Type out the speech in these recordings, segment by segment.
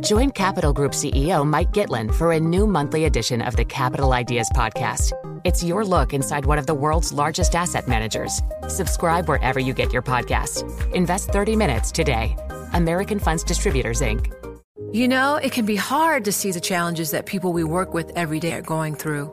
Join Capital Group CEO Mike Gitlin for a new monthly edition of the Capital Ideas Podcast. It's your look inside one of the world's largest asset managers. Subscribe wherever you get your podcasts. Invest 30 minutes today. American Funds Distributors, Inc. You know, it can be hard to see the challenges that people we work with every day are going through.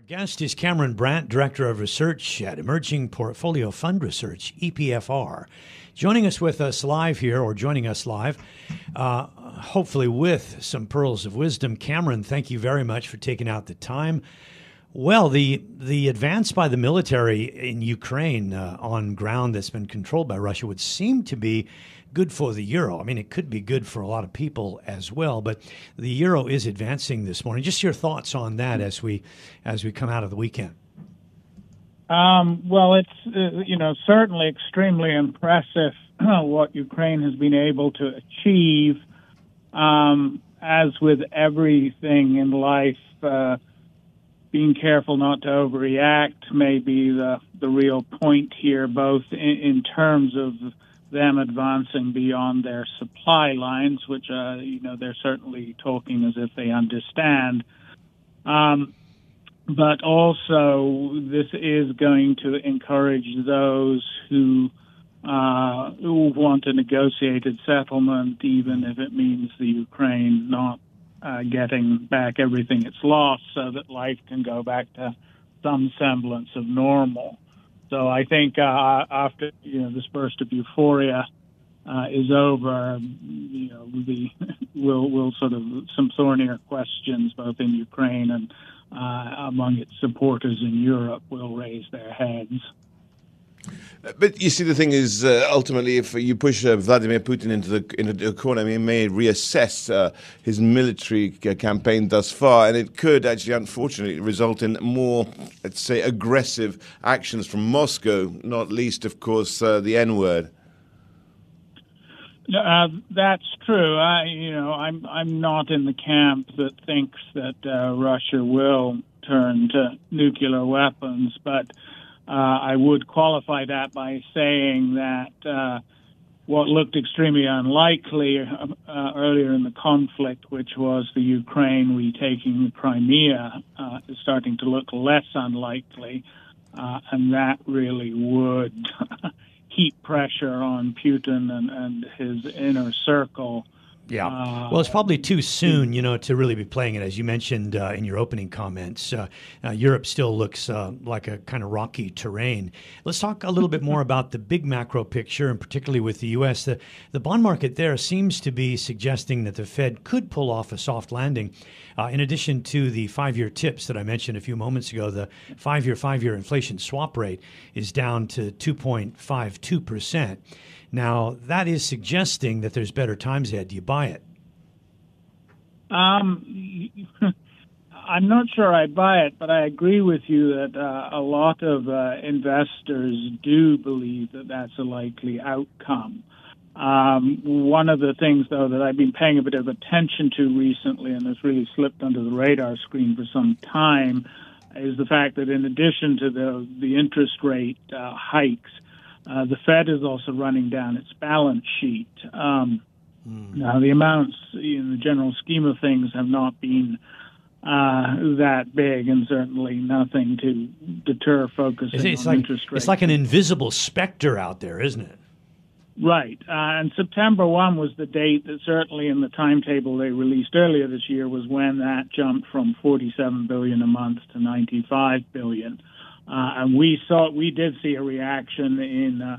Our guest is Cameron Brandt, Director of Research at Emerging Portfolio Fund Research, EPFR. Joining us with us live here, or joining us live, uh, hopefully with some pearls of wisdom. Cameron, thank you very much for taking out the time. Well, the the advance by the military in Ukraine uh, on ground that's been controlled by Russia would seem to be good for the euro. I mean, it could be good for a lot of people as well. But the euro is advancing this morning. Just your thoughts on that as we as we come out of the weekend. Um, well, it's uh, you know certainly extremely impressive what Ukraine has been able to achieve. Um, as with everything in life, uh, being careful not to overreact may be the the real point here, both in, in terms of them advancing beyond their supply lines, which uh, you know they're certainly talking as if they understand. Um, but also, this is going to encourage those who uh, who want a negotiated settlement, even if it means the Ukraine not uh, getting back everything it's lost, so that life can go back to some semblance of normal. So I think uh, after you know this burst of euphoria uh, is over, you know we will will sort of some thornier questions both in Ukraine and uh, among its supporters in Europe will raise their heads. But you see, the thing is, uh, ultimately, if you push uh, Vladimir Putin into the into the corner, he may reassess uh, his military c- campaign thus far, and it could actually, unfortunately, result in more, let's say, aggressive actions from Moscow. Not least, of course, uh, the N word. Uh, that's true. I, you know, I'm I'm not in the camp that thinks that uh, Russia will turn to nuclear weapons, but uh, I would qualify that by saying that uh, what looked extremely unlikely uh, earlier in the conflict, which was the Ukraine retaking Crimea, uh, is starting to look less unlikely, uh, and that really would heap pressure on Putin and, and his inner circle. Yeah. Uh, well, it's probably too soon, you know, to really be playing it. As you mentioned uh, in your opening comments, uh, uh, Europe still looks uh, like a kind of rocky terrain. Let's talk a little bit more about the big macro picture, and particularly with the U.S. The, the bond market there seems to be suggesting that the Fed could pull off a soft landing. Uh, in addition to the five year TIPS that I mentioned a few moments ago, the five year, five year inflation swap rate is down to 2.52%. Now, that is suggesting that there's better times ahead. Do you buy it? Um, I'm not sure I buy it, but I agree with you that uh, a lot of uh, investors do believe that that's a likely outcome. Um, one of the things, though, that I've been paying a bit of attention to recently and has really slipped under the radar screen for some time is the fact that in addition to the, the interest rate uh, hikes, uh, the Fed is also running down its balance sheet. Um, mm. Now, the amounts in the general scheme of things have not been uh, that big, and certainly nothing to deter it's on like, interest rates. It's like an invisible specter out there, isn't it? Right. Uh, and September 1 was the date that certainly in the timetable they released earlier this year was when that jumped from 47 billion a month to 95 billion. Uh, and we saw, we did see a reaction in uh,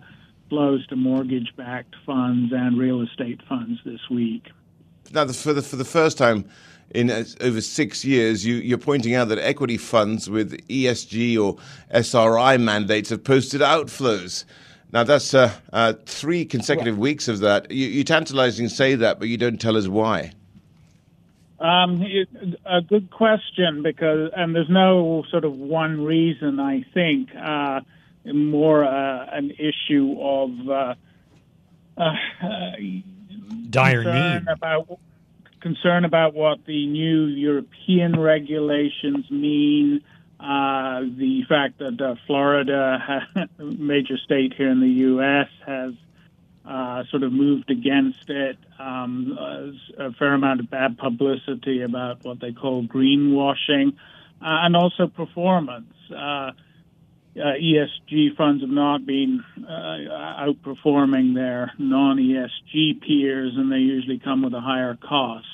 flows to mortgage-backed funds and real estate funds this week. Now, for the, for the first time in uh, over six years, you, you're pointing out that equity funds with ESG or SRI mandates have posted outflows. Now, that's uh, uh, three consecutive weeks of that. You, you tantalizing say that, but you don't tell us why. Um, it, a good question because, and there's no sort of one reason. I think uh, more uh, an issue of uh, uh dire need about concern about what the new European regulations mean. Uh, the fact that uh, Florida, a major state here in the U.S., has uh, sort of moved against it. Um, a fair amount of bad publicity about what they call greenwashing, uh, and also performance. Uh, uh ESG funds have not been outperforming their non-ESG peers, and they usually come with a higher cost.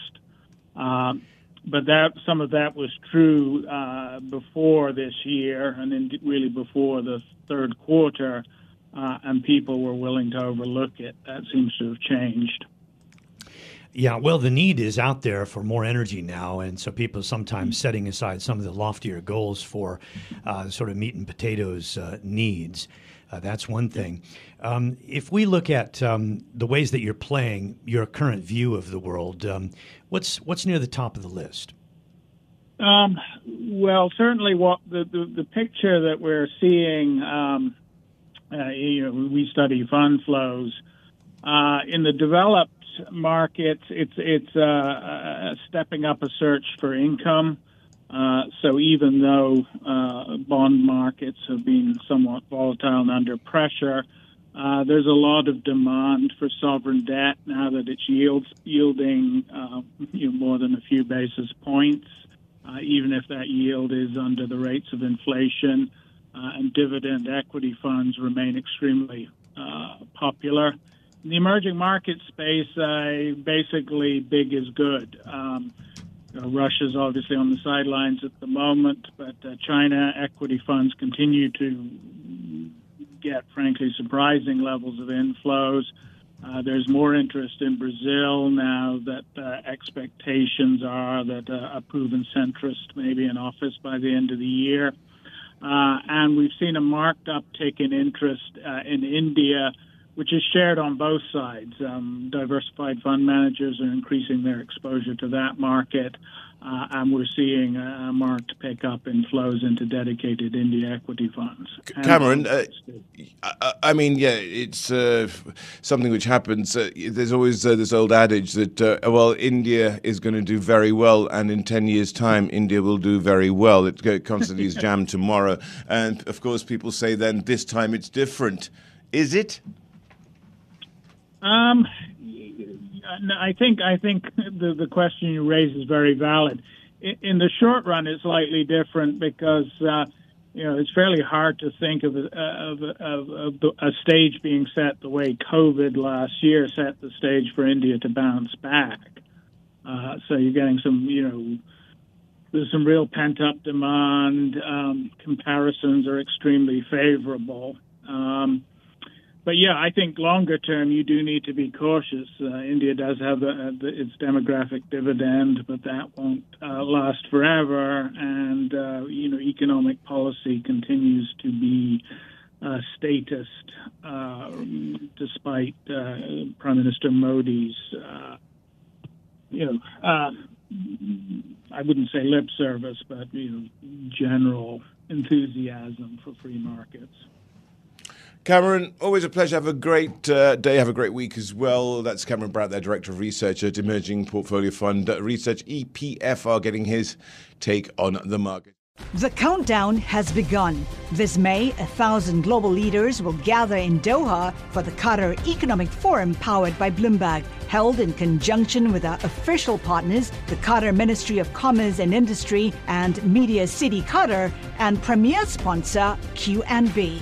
Um, but that some of that was true uh, before this year, and in, really before the third quarter, uh, and people were willing to overlook it. That seems to have changed. Yeah, well, the need is out there for more energy now, and so people sometimes setting aside some of the loftier goals for uh, sort of meat and potatoes uh, needs. Uh, that's one thing. Um, if we look at um, the ways that you're playing your current view of the world, um, what's what's near the top of the list? Um, well, certainly, what the, the, the picture that we're seeing, um, uh, you know, we study fund flows uh, in the developed markets. It's it's uh, uh stepping up a search for income. Uh, so even though uh, bond markets have been somewhat volatile and under pressure, there's a lot of demand for sovereign debt now that it's yields, yielding you know, more than a few basis points, even if that yield is under the rates of inflation. And dividend equity funds remain extremely popular. In the emerging market space, basically big is good. Um, uh, Russia's obviously on the sidelines at the moment, but uh, China equity funds continue to get, frankly, surprising levels of inflows. Uh, there's more interest in Brazil now that uh, expectations are that uh, a proven centrist may be in office by the end of the year. Uh, and we've seen a marked uptick in interest in India which is shared on both sides. Um, diversified fund managers are increasing their exposure to that market, uh, and we're seeing a marked pickup in flows into dedicated India equity funds. Cameron, uh, I, I, mean, yeah, it's uh, something which happens. Uh, there's always uh, this old adage that, uh, well, India is going to do very well, and in 10 years' time, India will do very well. It constantly is jammed tomorrow. And of course, people say then this time it's different. Is it? Um, I think I think the the question you raise is very valid. In the short run, it's slightly different because uh, you know it's fairly hard to think of a, of, of, of a stage being set the way COVID last year set the stage for India to bounce back. Uh, so you're getting some you know there's some real pent up demand. Um, comparisons are extremely favorable. Um, but yeah, I think longer term you do need to be cautious. Uh, India does have the, the, its demographic dividend, but that won't uh, last forever. And uh, you know, economic policy continues to be uh, statist, uh, despite uh, Prime Minister Modi's, you know, I wouldn't say lip service, but you know, general enthusiasm for free markets. Cameron, always a pleasure. Have a great uh, day. Have a great week as well. That's Cameron Brandt, their Director of Research at Emerging Portfolio Fund Research, EPFR, getting his take on the market. The countdown has begun. This May, a thousand global leaders will gather in Doha for the Qatar Economic Forum powered by Bloomberg, held in conjunction with our official partners, the Qatar Ministry of Commerce and Industry and Media City Qatar, and premier sponsor QNB.